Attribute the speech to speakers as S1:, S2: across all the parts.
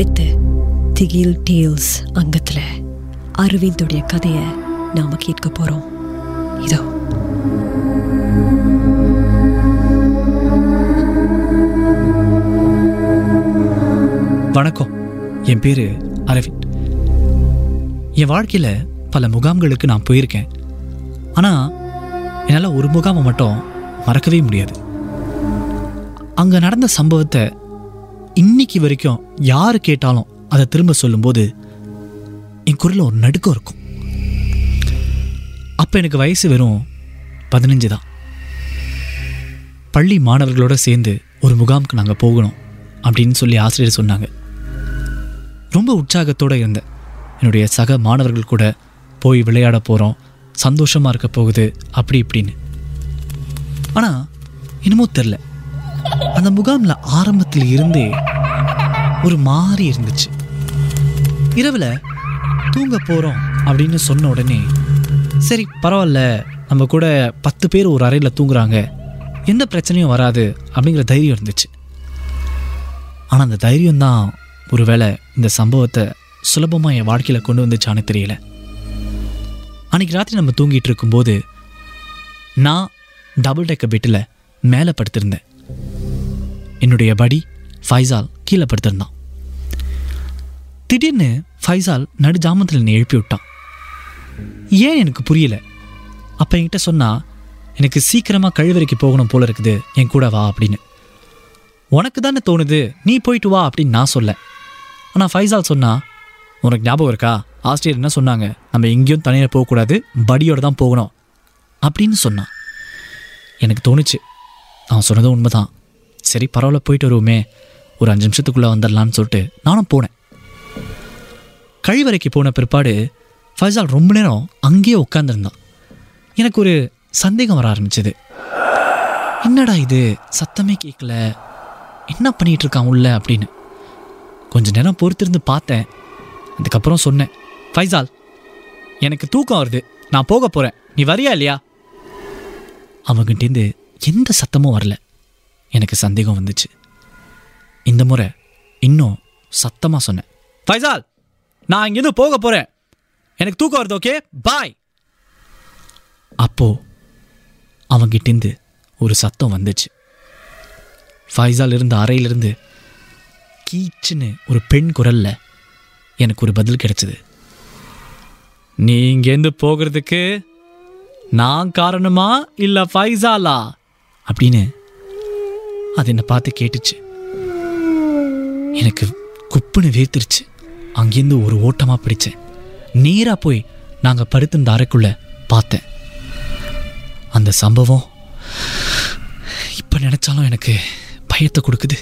S1: அடுத்து திகில் டேல்ஸ் அங்கத்தில் அரவிந்துடைய கதையை நாம் கேட்க போகிறோம் இதோ.
S2: வணக்கம். என் பேர் அரவிந்த். என் வாழ்க்கையில் பல முகாம்களுக்கு நான் போயிருக்கேன். ஆனால் என்னால் ஒரு முகாமை மட்டும் மறக்கவே முடியாது. அங்கே நடந்த சம்பவத்தை இன்னைக்கு வரைக்கும் யார் கேட்டாலும் அதை திரும்ப சொல்லும்போது என் குரலில் ஒரு நடுக்கம் இருக்கும். அப்போ எனக்கு வயசு வெறும் பதினஞ்சு தான். பள்ளி மாணவர்களோட சேர்ந்து ஒரு முகாமுக்கு நாங்கள் போகணும் அப்படின்னு சொல்லி ஆசிரியர் சொன்னாங்க. ரொம்ப உற்சாகத்தோடு இருந்தேன். என்னுடைய சக மாணவர்கள் கூட போய் விளையாட போகிறோம் சந்தோஷமாக இருக்க போகுது அப்படி இப்படின்னு. ஆனால் என்னமோ தெரில அந்த முகாமில் ஆரம்பத்தில் இருந்தே ஒரு மாறி இருந்துச்சு. இரவில் தூங்க போகிறோம் அப்படின்னு சொன்ன உடனே சரி பரவாயில்ல நம்ம கூட பத்து பேர் ஒரு அறையில் தூங்குறாங்க. எந்த பிரச்சனையும் வராது அப்படிங்கிற தைரியம் இருந்துச்சு. ஆனால் அந்த தைரியம்தான் ஒருவேளை இந்த சம்பவத்தை சுலபமாக என் வாழ்க்கையில் கொண்டு வந்துச்சான்னு தெரியல. அன்றைக்கி ராத்திரி நம்ம தூங்கிட்டு இருக்கும்போது நான் டபுள் டெக்க பெட்டில் மேலே படுத்திருந்தேன். என்னுடைய படி ஃபைசால் கீழே படுத்திருந்தான். திடீர்னு ஃபைசால் நடு ஜாமத்தில் என்னை எழுப்பி விட்டான். ஏன் எனக்கு புரியல? அப்போ என்கிட்ட சொன்னால் எனக்கு சீக்கிரமாக கழிவறைக்கு போகணும் போல இருக்குது. என் கூட வா அப்படின்னு. உனக்கு தானே தோணுது? நீ போயிட்டு வா அப்படின்னு நான் சொல்ல. ஆனால் ஃபைசால் சொன்னால் உனக்கு ஞாபகம் இருக்கா? ஆசிரியர் என்ன சொன்னாங்க? நம்ம எங்கேயும் தனியாக போகக்கூடாது. படியோடு தான் போகணும் அப்படின்னு சொன்னான். எனக்கு தோணுச்சு. அவன் சொன்னதும் உண்மைதான். சரி பரவாயில்ல போயிட்டு வருவோமே. ஒரு அஞ்சு நிமிஷத்துக்குள்ளே வந்துடலான்னு சொல்லிட்டு நானும் போனேன். கழிவறைக்கு போன பிற்பாடு ஃபைசால் ரொம்ப நேரம் அங்கேயே உட்காந்துருந்தான் எனக்கு ஒரு சந்தேகம் வர ஆரம்பிச்சது. என்னடா இது? சத்தமே கேட்கல என்ன பண்ணிகிட்ருக்கான் இருக்கான் உள்ள? அப்படின்னு. கொஞ்ச நேரம் பொறுத்திருந்து பார்த்தேன். அதுக்கப்புறம் சொன்னேன் ஃபைசால் எனக்கு தூக்கம் வருது. நான் போக போகிறேன் நீ வரியா இல்லையா? அவங்கிட்டேருந்து எந்த சத்தமும் வரல. எனக்கு சந்தேகம் வந்துச்சு. இந்த முறை இன்னும் சத்தமாக சொன்னேன். ஃபைசால் நான் இங்கேருந்து போக போகிறேன் எனக்கு தூக்கம் வருது ஓகே பாய் அப்போ அவங்கிட்டேருந்து ஒரு சத்தம் வந்துச்சு. ஃபைசால் இருந்த அறையிலிருந்து கீச்சுன்னு ஒரு பெண் குரலில் எனக்கு ஒரு பதில் கிடச்சிது. நீ இங்கேருந்து போகிறதுக்கு நான் காரணமா இல்லை ஃபைசாலா? அப்படின்னு அது என்னை பார்த்து கேட்டுச்சு. எனக்கு குப்புன்னு வேர்த்திருச்சு. அங்கேருந்து ஒரு ஓட்டமாக பிடிச்சேன். நேராக போய் நாங்கள் படுத்திருந்த அறைக்குள்ளே பார்த்தேன். அந்த சம்பவம் இப்போ நினச்சாலும் எனக்கு பயத்தை கொடுக்குது.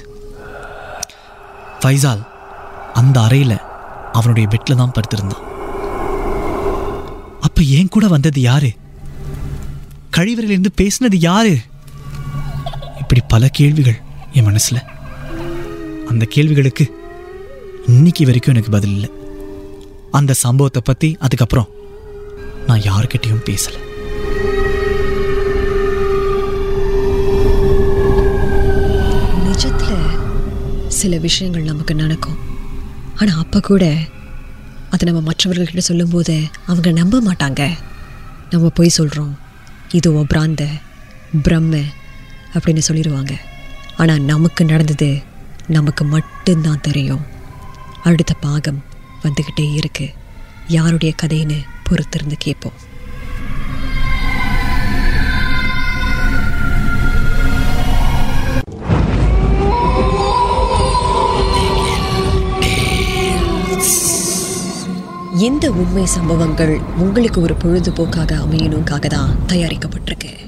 S2: ஃபைசால் அந்த அறையில் அவனுடைய பெட்டில் தான் படுத்திருந்தான். அப்போ என் கூட வந்தது யாரு? கழிவறையிலிருந்து பேசினது யாரு? பல கேள்விகள் என் மனசில். அந்த கேள்விகளுக்கு இன்னைக்கு வரைக்கும் எனக்கு பதில் இல்லை. அந்த சம்பவத்தை பற்றி அதுக்கப்புறம் நான் யாருக்கிட்டேயும் பேசலை.
S1: நிஜத்தில் சில விஷயங்கள் நமக்கு நடக்கும். ஆனால் அப்போ கூட அதை நம்ம மற்றவர்கள்கிட்ட சொல்லும்போது அவங்க நம்ப மாட்டாங்க. நம்ம போய் சொல்கிறோம் இது ஓ பிராந்த பிரம்ம அப்படின்னு சொல்லிடுவாங்க ஆனா நமக்கு நடந்தது நமக்கு மட்டும்தான் தெரியும். அடுத்த பாகம் வந்துக்கிட்டே இருக்கு. யாருடைய கதைன்னு பொறுத்திருந்து கேட்போம். இந்த உண்மை சம்பவங்கள் உங்களுக்கு ஒரு பொழுதுபோக்காக அமையணுக்காக தான் தயாரிக்கப்பட்டிருக்கு.